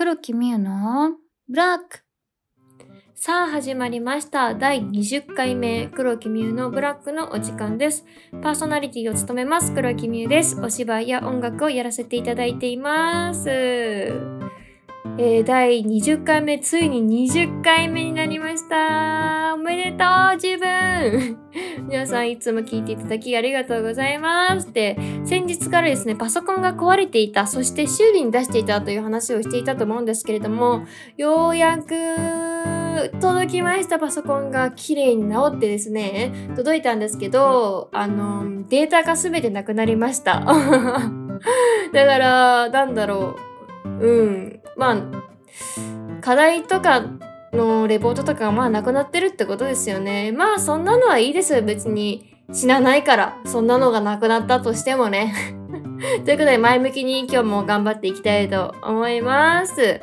黒木美優のブラックさあ始まりました。第20回目、黒木美優のブラックのお時間です。パーソナリティを務めます、黒木美優です。お芝居や音楽をやらせていただいています。えー第20回目、ついに20回目になりました。おめでとう、自分。皆さんいつも聞いていただきありがとうございます。で、先日からですね、パソコンが壊れていた、そして修理に出していたという話をしていたと思うんですけれども、ようやく届きました。パソコンが綺麗に治ってですね届いたんですけどあのデータが全てなくなりました。だからなんだろう。うん。まあ課題とかのレポートとかがまあなくなってるってことですよね。まあそんなのはいいですよ。別に死なないからそんなのがなくなったとしてもね。ということで前向きに今日も頑張っていきたいと思います。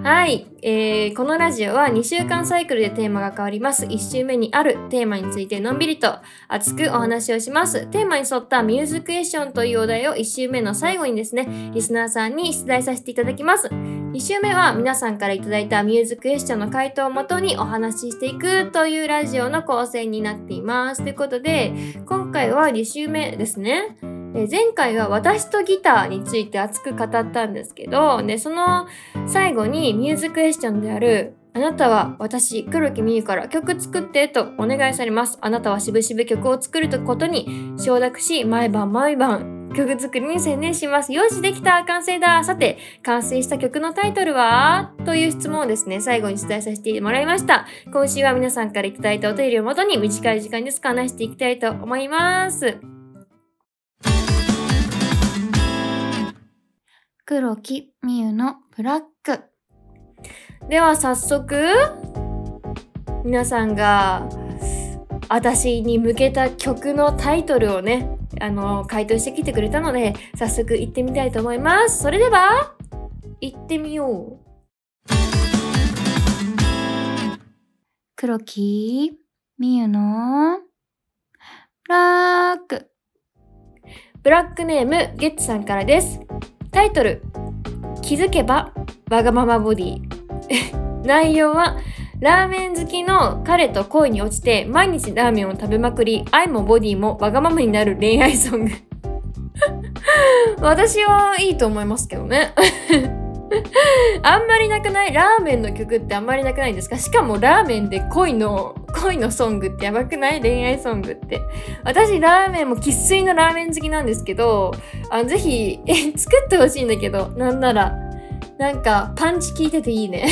はい、えーこのラジオは2週間サイクルでテーマが変わります。1週目にあるテーマについてのんびりと熱くお話をします。テーマに沿ったミューズクエスチョンというお題を1週目の最後にですね、リスナーさんに出題させていただきます。2週目は皆さんからいただいたミューズクエスチョンの回答をもとにお話ししていくというラジオの構成になっています。ということで、今回は2週目ですね。え前回は私とギターについて熱く語ったんですけど、で、その最後にミューズクエスチョンであるあなたは私、黒木美優から曲作ってとお願いされます。あなたはしぶしぶ曲を作ることに承諾し、毎晩毎晩曲作りに専念します。よし、できた完成ださて、完成した曲のタイトルは？という質問をですね、最後に出題させてもらいました。今週は皆さんからいたいたお便りをもとに短い時間ですが話していきたいと思います。黒木美優のブラック。では早速皆さんが私に向けた曲のタイトルをねあの回答してきてくれたので早速行ってみたいと思います。それでは行ってみよう。黒木美優のブラック。ブラックネームゲッツさんからですタイトル気づけばわがままボディ。内容はラーメン好きの彼と恋に落ちて毎日ラーメンを食べまくり愛もボディもわがままになる恋愛ソング。私はいいと思いますけどね。あんまりなくない？ラーメンの曲ってあんまりなくないですか？しかもラーメンで恋の恋のソングってやばくない？恋愛ソングって。私ラーメンも生粋のラーメン好きなんですけどあぜひえ作ってほしいんだけどなんならなんかパンチ効いてていいね。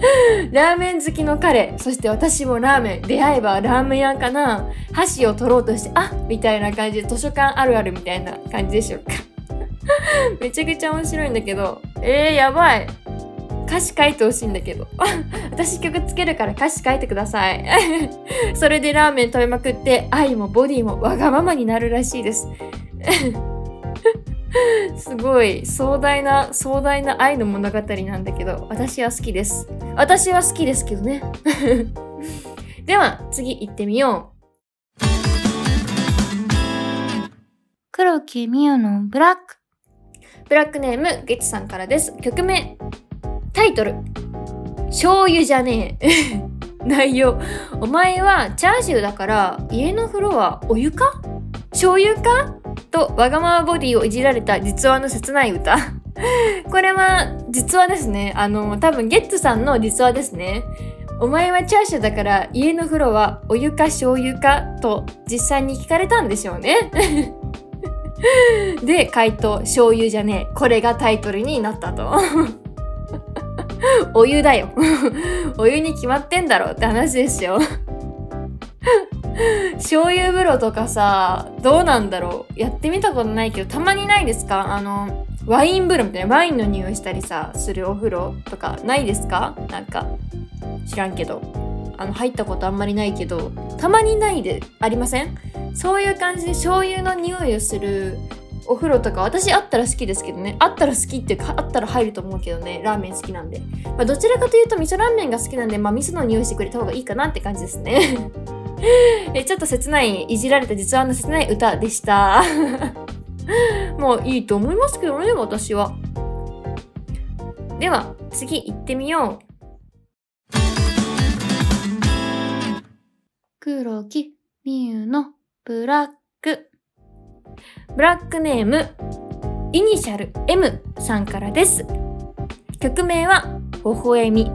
ラーメン好きの彼そして私もラーメン出会えばラーメン屋かな。箸を取ろうとしてあみたいな感じで図書館あるあるみたいな感じでしょうか。めちゃくちゃ面白いんだけど。えー、やばい。歌詞書いてほしいんだけど。私曲つけるから歌詞書いてください。それでラーメン食べまくって愛もボディもわがままになるらしいです。すごい壮大な壮大な愛の物語なんだけど私は好きです。私は好きですけどね。では次行ってみよ黒木美優のブラック。うブラックネームゲッツさんからです。曲名タイトル。醤油じゃねえ。内容。お前はチャーシューだから家の風呂はお湯か？醤油か？とわがままボディをいじられた実話の切ない歌。これは実話ですね。あの多分ゲッツさんの実話ですね。お前はチャーシューだから家の風呂はお湯か醤油か？と実際に聞かれたんでしょうね。で回答醤油じゃねえ。これがタイトルになったと。お湯だよ。お湯に決まってんだろって話ですよ 醤油風呂とかさどうなんだろう。やってみたことないけどたまにないですか？あのワイン風呂みたいなワインの匂いしたりさするお風呂とかないですか？なんか知らんけど。あの入ったことあんまりないけどたまにないでありません？そういう感じで醤油の匂いをするお風呂とか私あったら好きですけどね。あったら好きっていうかあったら入ると思うけどね。ラーメン好きなんで、まあ、どちらかというと味噌ラーメンが好きなんでまあ味噌の匂いしてくれた方がいいかなって感じですね。えちょっと切ないいじられた実話の切ない歌でした。もういいと思いますけどね私は。では次行ってみよう。黒木みゆのブラック。ブラックネーム、イニシャル M さんからです。曲名は、微笑み。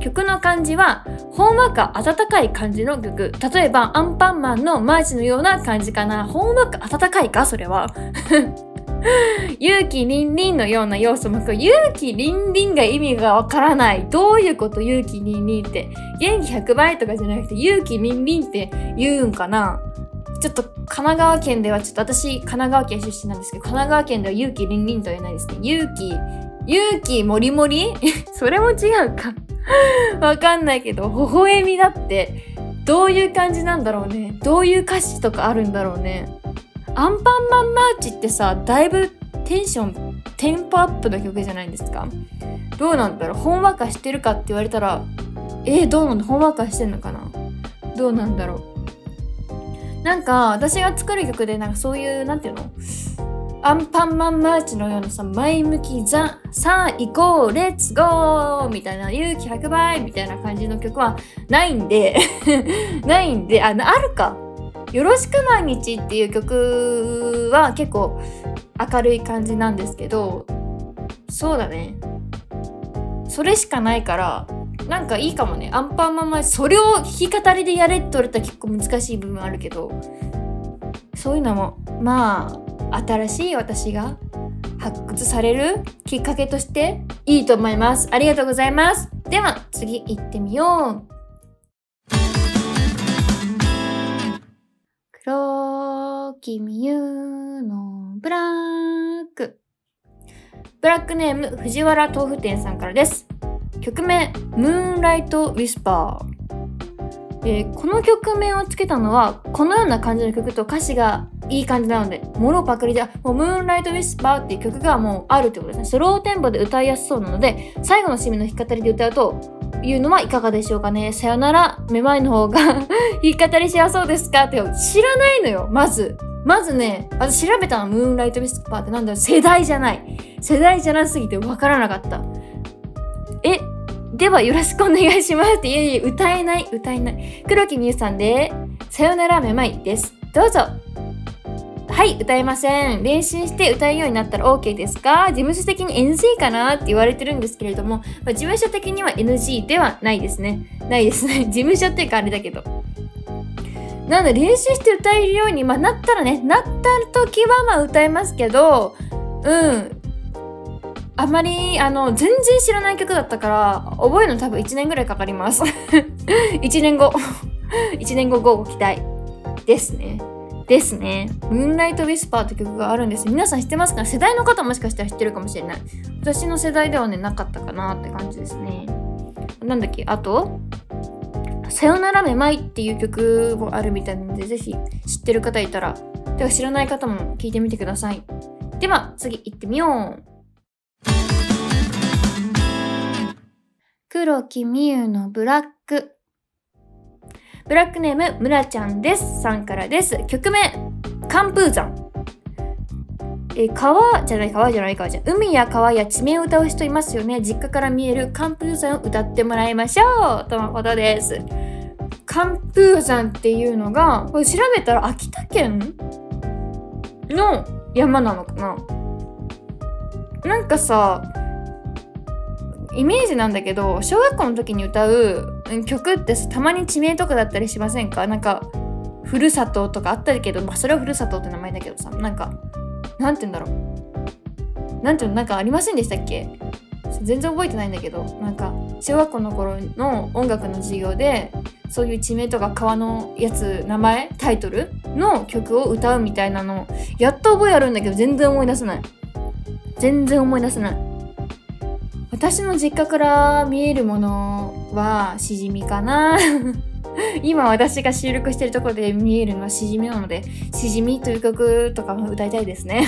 曲の感じは、ほんわか温かい感じの曲。例えば、アンパンマンのマーチのような感じかな。ほんわか温かいか？それは。勇気りんりんのような要素も含む勇気りんりんが意味がわからない。どういうこと？勇気りんりんって。元気100倍とかじゃなくて勇気りんりんって言うんかなちょっと神奈川県ではちょっと私神奈川県出身なんですけど神奈川県では勇気りんりんとは言えないですね。勇気、勇気もりもり？それも違うか。わかんないけど、微笑みだってどういう感じなんだろうね。どういう歌詞とかあるんだろうね。アンパンマンマーチってさ、だいぶテンション、テンポアップの曲じゃないですか。どうなんだろうほんわかしてるかって言われたら、えー、どうなんだほんわかしてんのかなどうなんだろうなんか、私が作る曲で、なんかそういう、なんていうの？アンパンマンマーチのようなさ、前向きザ、さあ行こう、レッツゴーみたいな、勇気100倍みたいな感じの曲はないんで、ないんで、あ、あるか。よろしく毎日っていう曲は結構明るい感じなんですけど、そうだね。それしかないから、なんかいいかもね。アンパンマンマ、それを弾き語りでやれって言われたら結構難しい部分あるけど、そういうのも、まあ、新しい私が発掘されるきっかけとしていいと思います。ありがとうございます。では、次行ってみよう。黒木みゆのブラック。ブラックネーム藤原豆腐店さんからです。曲名ムーンライトウィスパー。えーこの曲名をつけたのはこのような感じの曲と歌詞がいい感じなのでもろパクリであもうムーンライトウィスパーっていう曲がもうあるってことですね。スローテンポで歌いやすそうなので最後の締めの弾き語りで歌うというのはいかがでしょうかね。さよならめまいの方が 弾き語りしやすそうですかって知らないのよ。まず。まずね私調べたのムーンライトウィスパーってなんだろ世代じゃない。世代じゃなすぎて分からなかった。えではよろしくお願いしますっていえいえ歌えない歌えない。黒木美優さんでさよならめまいです。どうぞ。はい歌えません。練習して歌えるようになったら OK ですか？事務所的に NG かなって言われてるんですけれども、まあ、事務所的には NG ではないですね。ないですね。事務所っていうかあれだけど。なので練習して歌えるように、まあ、なったらねなった時はまあ歌えますけどうん。あまりあの全然知らない曲だったから覚えるの多分1年ぐらいかかります。1年後。1年後ご期待ですね。ですね。ムーンライトウィスパーって曲があるんです。皆さん知ってますか世代の方もしかしたら知ってるかもしれない。私の世代ではねなかったかなって感じですね。なんだっけ？あとさよならめまいっていう曲もあるみたいなのでぜひ知ってる方いたらでは知らない方も聞いてみてください。では次行ってみよう。黒木みゆのブラック。ブラックネーム、むらちゃんです。さんからです。曲名、寒風山。え川じゃない、川じゃない、川じゃない。海や川や地名を歌う人いますよね。実家から見える寒風山を歌ってもらいましょうとのことです。寒風山っていうのが、これ調べたら秋田県の山なのかななんかさ、イメージなんだけど小学校の時に歌う曲ってたまに地名とかだったりしませんか？なんかふるさととかあったけど、まあ、それはふるさとって名前だけどさなんかなんて言うんだろう。なんていうの？なんかありませんでしたっけ？全然覚えてないんだけどなんか小学校の頃の音楽の授業でそういう地名とか川のやつ名前タイトルの曲を歌うみたいなのやっと覚えあるんだけど全然思い出せない。全然思い出せない。私の実家から見えるものはしじみかな。今私が収録してるところで見えるのはしじみなのでしじみという曲とかも歌いたいですね。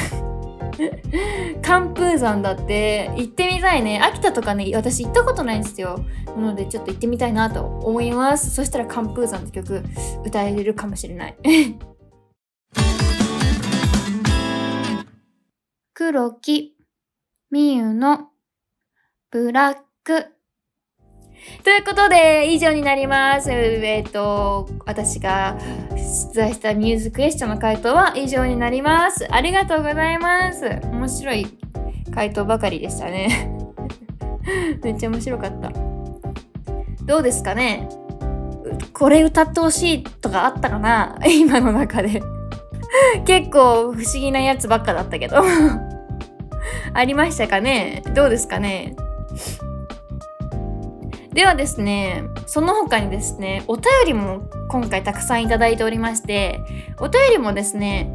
寒風山だって行ってみたいね。秋田とかね私行ったことないんですよ。なのでちょっと行ってみたいなと思います。そしたら寒風山って曲歌えるかもしれない。黒木みゆのブラック。ということで、以上になります。えっ、と、私が出題したミューズクエスチョンの回答は以上になります。ありがとうございます。面白い回答ばかりでしたね。めっちゃ面白かった。どうですかね？これ歌ってほしいとかあったかな？今の中で。結構不思議なやつばっかだったけど。ありましたかね？どうですかね？ではですね、その他にですね、お便りも今回たくさんいただいておりまして、お便りもですね、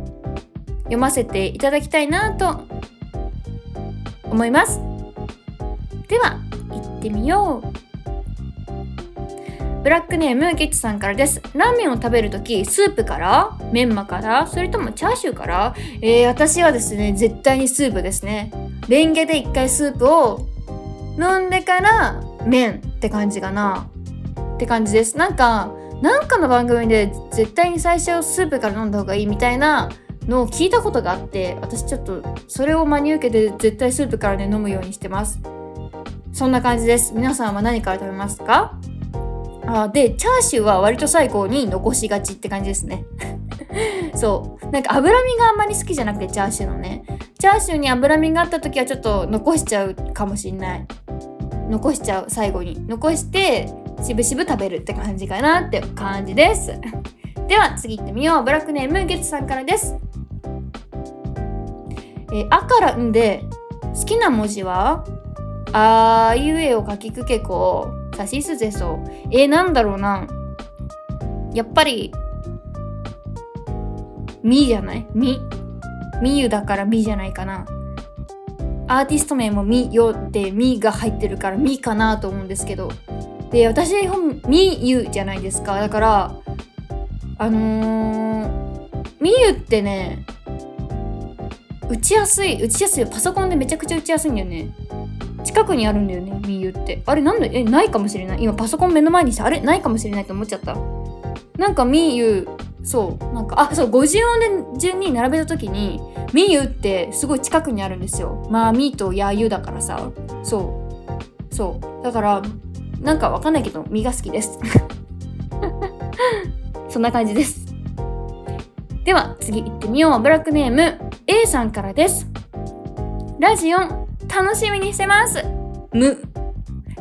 読ませていただきたいなと思います。では、行ってみよう。ブラックネームゲッツさんからです。ラーメンを食べるとき、スープからメンマからそれともチャーシューからえー、私はですね、絶対にスープですね。レンゲで一回スープを飲んでから麺って感じかな。って感じです。なんかなんかの番組で絶対に最初スープから飲んだ方がいいみたいなのを聞いたことがあって私ちょっとそれを真に受けて絶対スープからね飲むようにしてます。そんな感じです。皆さんは何から食べますか？あでチャーシューは割と最後に残しがちって感じですね。そう。なんか脂身があんまり好きじゃなくてチャーシューのね。チャーシューに脂身があった時はちょっと残しちゃうかもしんない。残しちゃう最後に残してしぶしぶ食べるって感じかなって感じです。では次行ってみよう。ブラックネームゲッツさんからです。えー、あからんで好きな文字は？あいうえを書きくけこさしすぜそう。えー、なんだろうな。やっぱりみじゃない？み。みゆだからみじゃないかな。アーティスト名もみよってみが入ってるからみかなと思うんですけど。で私本みゆじゃないですか。だからあのー、みゆってね打ちやすい打ちやすいパソコンでめちゃくちゃ打ちやすいんだよね。近くにあるんだよねみゆって。あれなんで？えないかもしれない。今パソコン目の前にしてあれ？ないかもしれないと思っちゃった。なんかみゆそう。なんかあそう50音で順に並べた時にみゆってすごい近くにあるんですよ。まあみとやゆだからさ。そう。そう。だからなんかわかんないけどみが好きです。そんな感じです。では次行ってみよう。ブラックネーム A さんからです。ラジオン楽しみにしてます。む。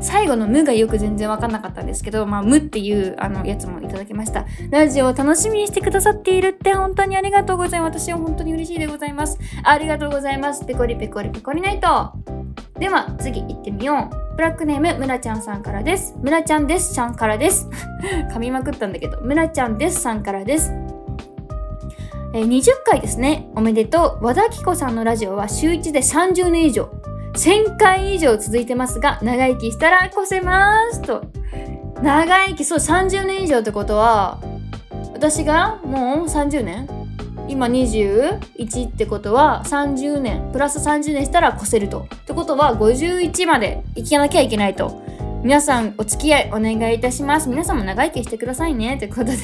最後の「無」がよく全然分かんなかったんですけど「まあ、無」っていうあのやつもいただきました。ラジオを楽しみにしてくださっているって本当にありがとうございます。私は本当に嬉しいでございます。ありがとうございます。ペコリペコリペコリナイト。では次行ってみよう。ブラックネームむらちゃんさんからです。むらちゃんですちゃんからです。噛みまくったんだけど。むらちゃんですさんからです。え20回ですね。おめでとう。和田貴子さんのラジオは週1で30年以上。1000回以上続いてますが長生きしたら越せますと。長生きそう30年以上ってことは私がもう30年？今21ってことは30年。プラス30年したら越せると。ってことは51まで生きなきゃいけないと。皆さんお付き合いお願いいたします。皆さんも長生きしてくださいね。ということで。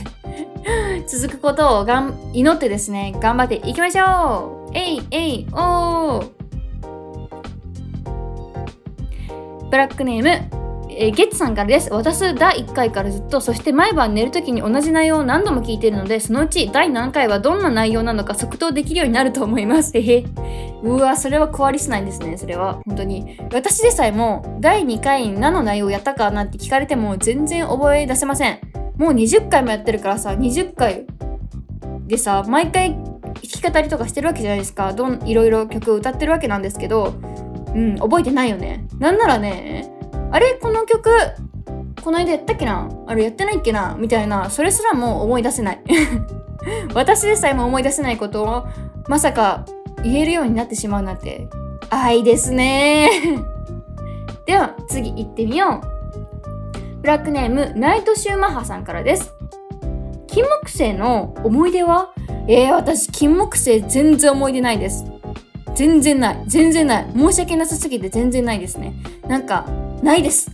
続くことをがん祈ってですね頑張っていきましょう。えいえいおー。ブラックネーム、えーゲッツさんからです。私、第1回からずっと、そして毎晩寝るときに同じ内容を何度も聞いているので、そのうち第何回はどんな内容なのか即答できるようになると思います。へへ。うわ、それはコアリスないんですね、それは。本当に。私でさえも、第2回に何の内容をやったかなんて聞かれても全然覚え出せません。もう20回もやってるからさ、20回でさ、毎回弾き語りとかしてるわけじゃないですか。どんいろいろ曲歌ってるわけなんですけど、うん、覚えてないよね。なんならね、あれこの曲、この間やったっけな？あれやってないっけな？みたいな、それすらも思い出せない。私でさえも思い出せないことを、まさか言えるようになってしまうなんて、愛ですね。では、次行ってみよう。ブラックネーム、ナイトシューマッハさんからです。金木犀の思い出は？えー、私、金木犀全然思い出ないです。全然ない。全然ない。申し訳なさすぎて全然ないですね。なんか、ないです。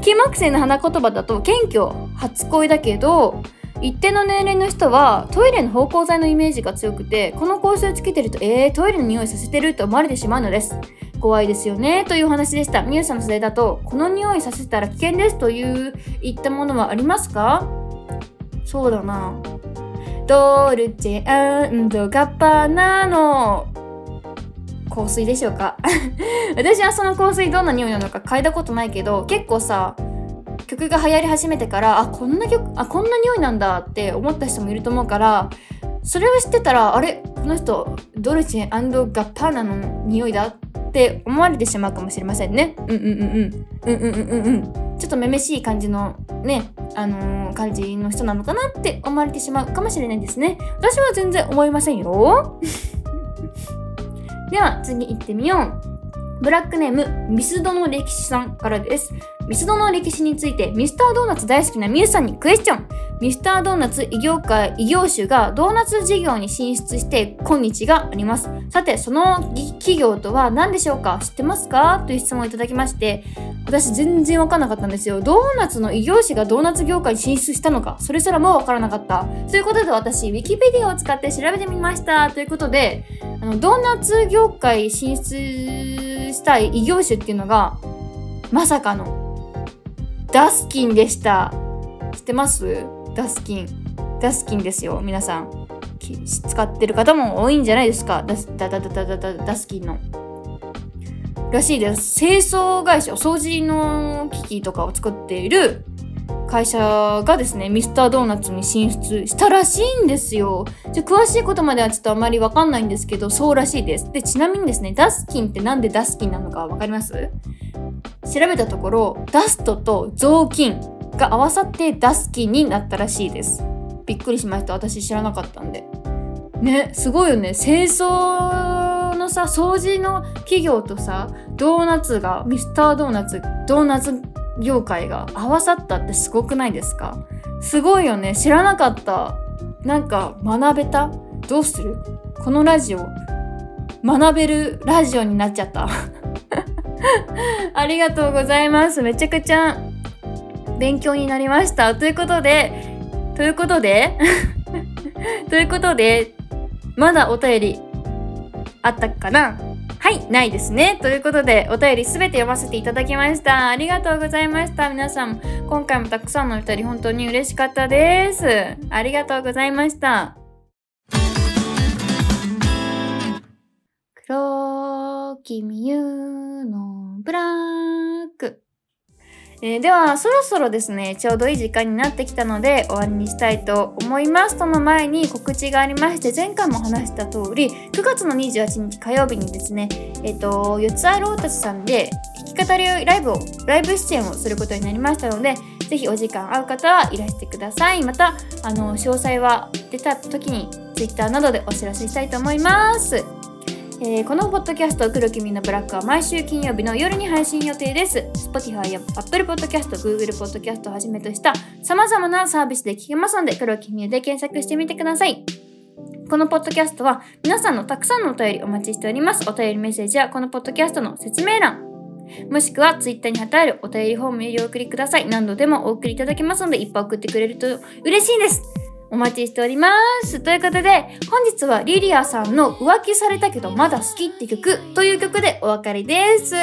金木犀の花言葉だと、謙虚、初恋だけど、一定の年齢の人はトイレの芳香剤のイメージが強くてこの香水をつけてるとえー、トイレの匂いさせてると思われてしまうのです怖いですよねというお話でしたみゆさんの世代だとこの匂いさせたら危険ですという言ったものはありますか？そうだなドルチェガッパーナの香水でしょうか？私はその香水どんな匂いなのか嗅いだことないけど結構さ曲が流行り始めてからあこんな曲あこんな匂いなんだって思った人もいると思うからそれを知ってたらあれこの人ドルチェガッパーナの匂いだって思われてしまうかもしれませんね。うんうんうんうんうんうんうんうんちょっとめめしい感じのねあのー、感じの人なのかなって思われてしまうかもしれないですね。私は全然思いませんよ。では次行ってみよう。ブラックネーム、ミスドの歴史さんからです。ミスドの歴史について、ミスタードーナツ大好きなミュウさんにクエスチョン。ミスタードーナツ異業界、異業種がドーナツ事業に進出して今日があります。さて、その企業とは何でしょうか？知ってますか？という質問をいただきまして、私全然わかんなかったんですよ。ドーナツの異業種がドーナツ業界に進出したのか、それすらもわからなかった。ということで私、ウィキペディアを使って調べてみました。ということで、あのドーナツ業界進出したい異業種っていうのが、まさかの、ダスキンでした。知ってます？ダスキン。ダスキンですよ、皆さん。使ってる方も多いんじゃないですか？ダスダダダダダダダスキンの。らしいです。清掃会社、お掃除の機器とかを作っている会社がですね、ミスタードーナツに進出したらしいんですよ。じゃ詳しいことまではちょっとあまりわかんないんですけど、そうらしいです。で、ちなみにですね、ダスキンってなんでダスキンなのかわかります？調べたところ、ダストと雑巾が合わさってダスキンになったらしいです。びっくりしました。私知らなかったんで。ね、すごいよね。清掃のさ、掃除の企業とさ、ドーナツが、ミスタードーナツ、ドーナツ業界が合わさったってすごくないですか？すごいよね。知らなかった。なんか学べた？どうする？このラジオ、学べるラジオになっちゃった。ありがとうございます。めちゃくちゃ勉強になりました。ということで、ということで ということで、まだお便りあったかな？はい、ないですね。ということで、お便りすべて読ませていただきました。ありがとうございました。皆さん、今回もたくさんのお便り本当に嬉しかったです。ありがとうございました。黒きみゆのブラック。えー、では、そろそろですね、ちょうどいい時間になってきたので、終わりにしたいと思います。その前に告知がありまして、前回も話した通り、9月の28日火曜日にですね、えっ、ー、と、四つ葉ロータスさんで、弾き語りライブを、ライブ出演をすることになりましたので、ぜひお時間合う方はいらしてください。また、あの、詳細は出た時に Twitter などでお知らせしたいと思います。えー、このポッドキャスト「黒きみのブラック」は毎週金曜日の夜に配信予定です。Spotify や Apple Podcast、Google Podcast をはじめとした様々なサービスで聞けますので黒きみで検索してみてください。このポッドキャストは皆さんのたくさんのお便りお待ちしております。お便りメッセージはこのポッドキャストの説明欄。もしくは Twitter に貼ってあるお便りフォームよりお送りください。何度でもお送りいただけますのでいっぱい送ってくれると嬉しいです。お待ちしております。ということで、本日はリリアさんの浮気されたけどまだ好きって曲という曲でお別れです。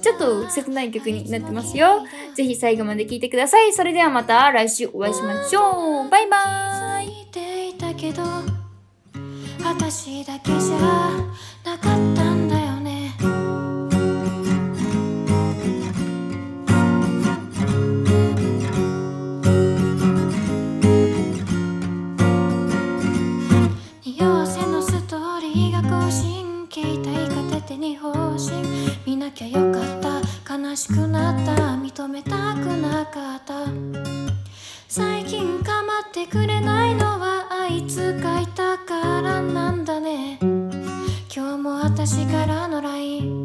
ちょっと切ない曲になってますよ。ぜひ最後まで聴いてください。それではまた来週お会いしましょう。バイバーイ。私だけじゃなかったいなきゃよかった。悲しくなった。認めたくなかった。最近構ってくれないのはあいつがいたからなんだね。今日も私からの LINE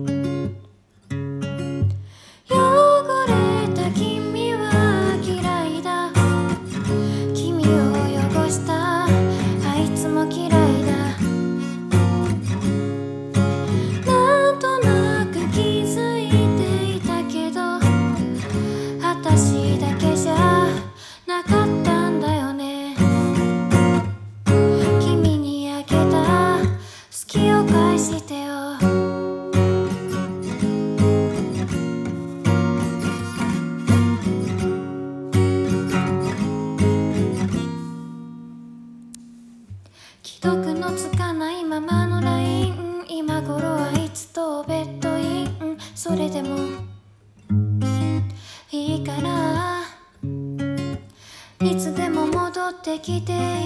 ってきて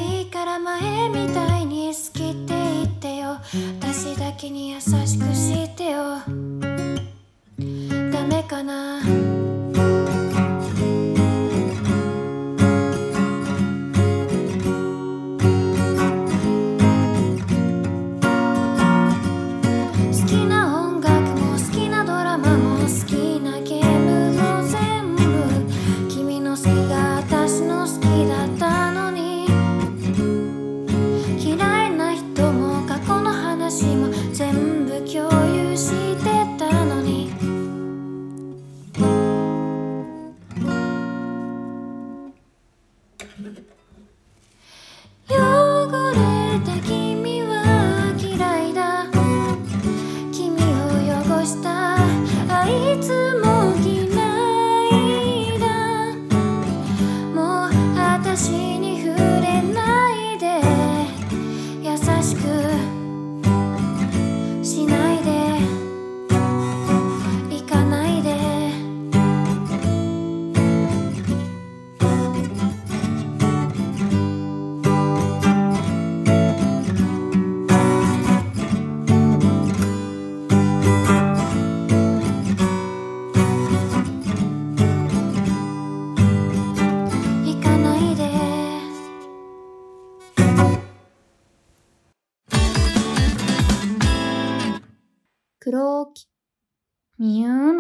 明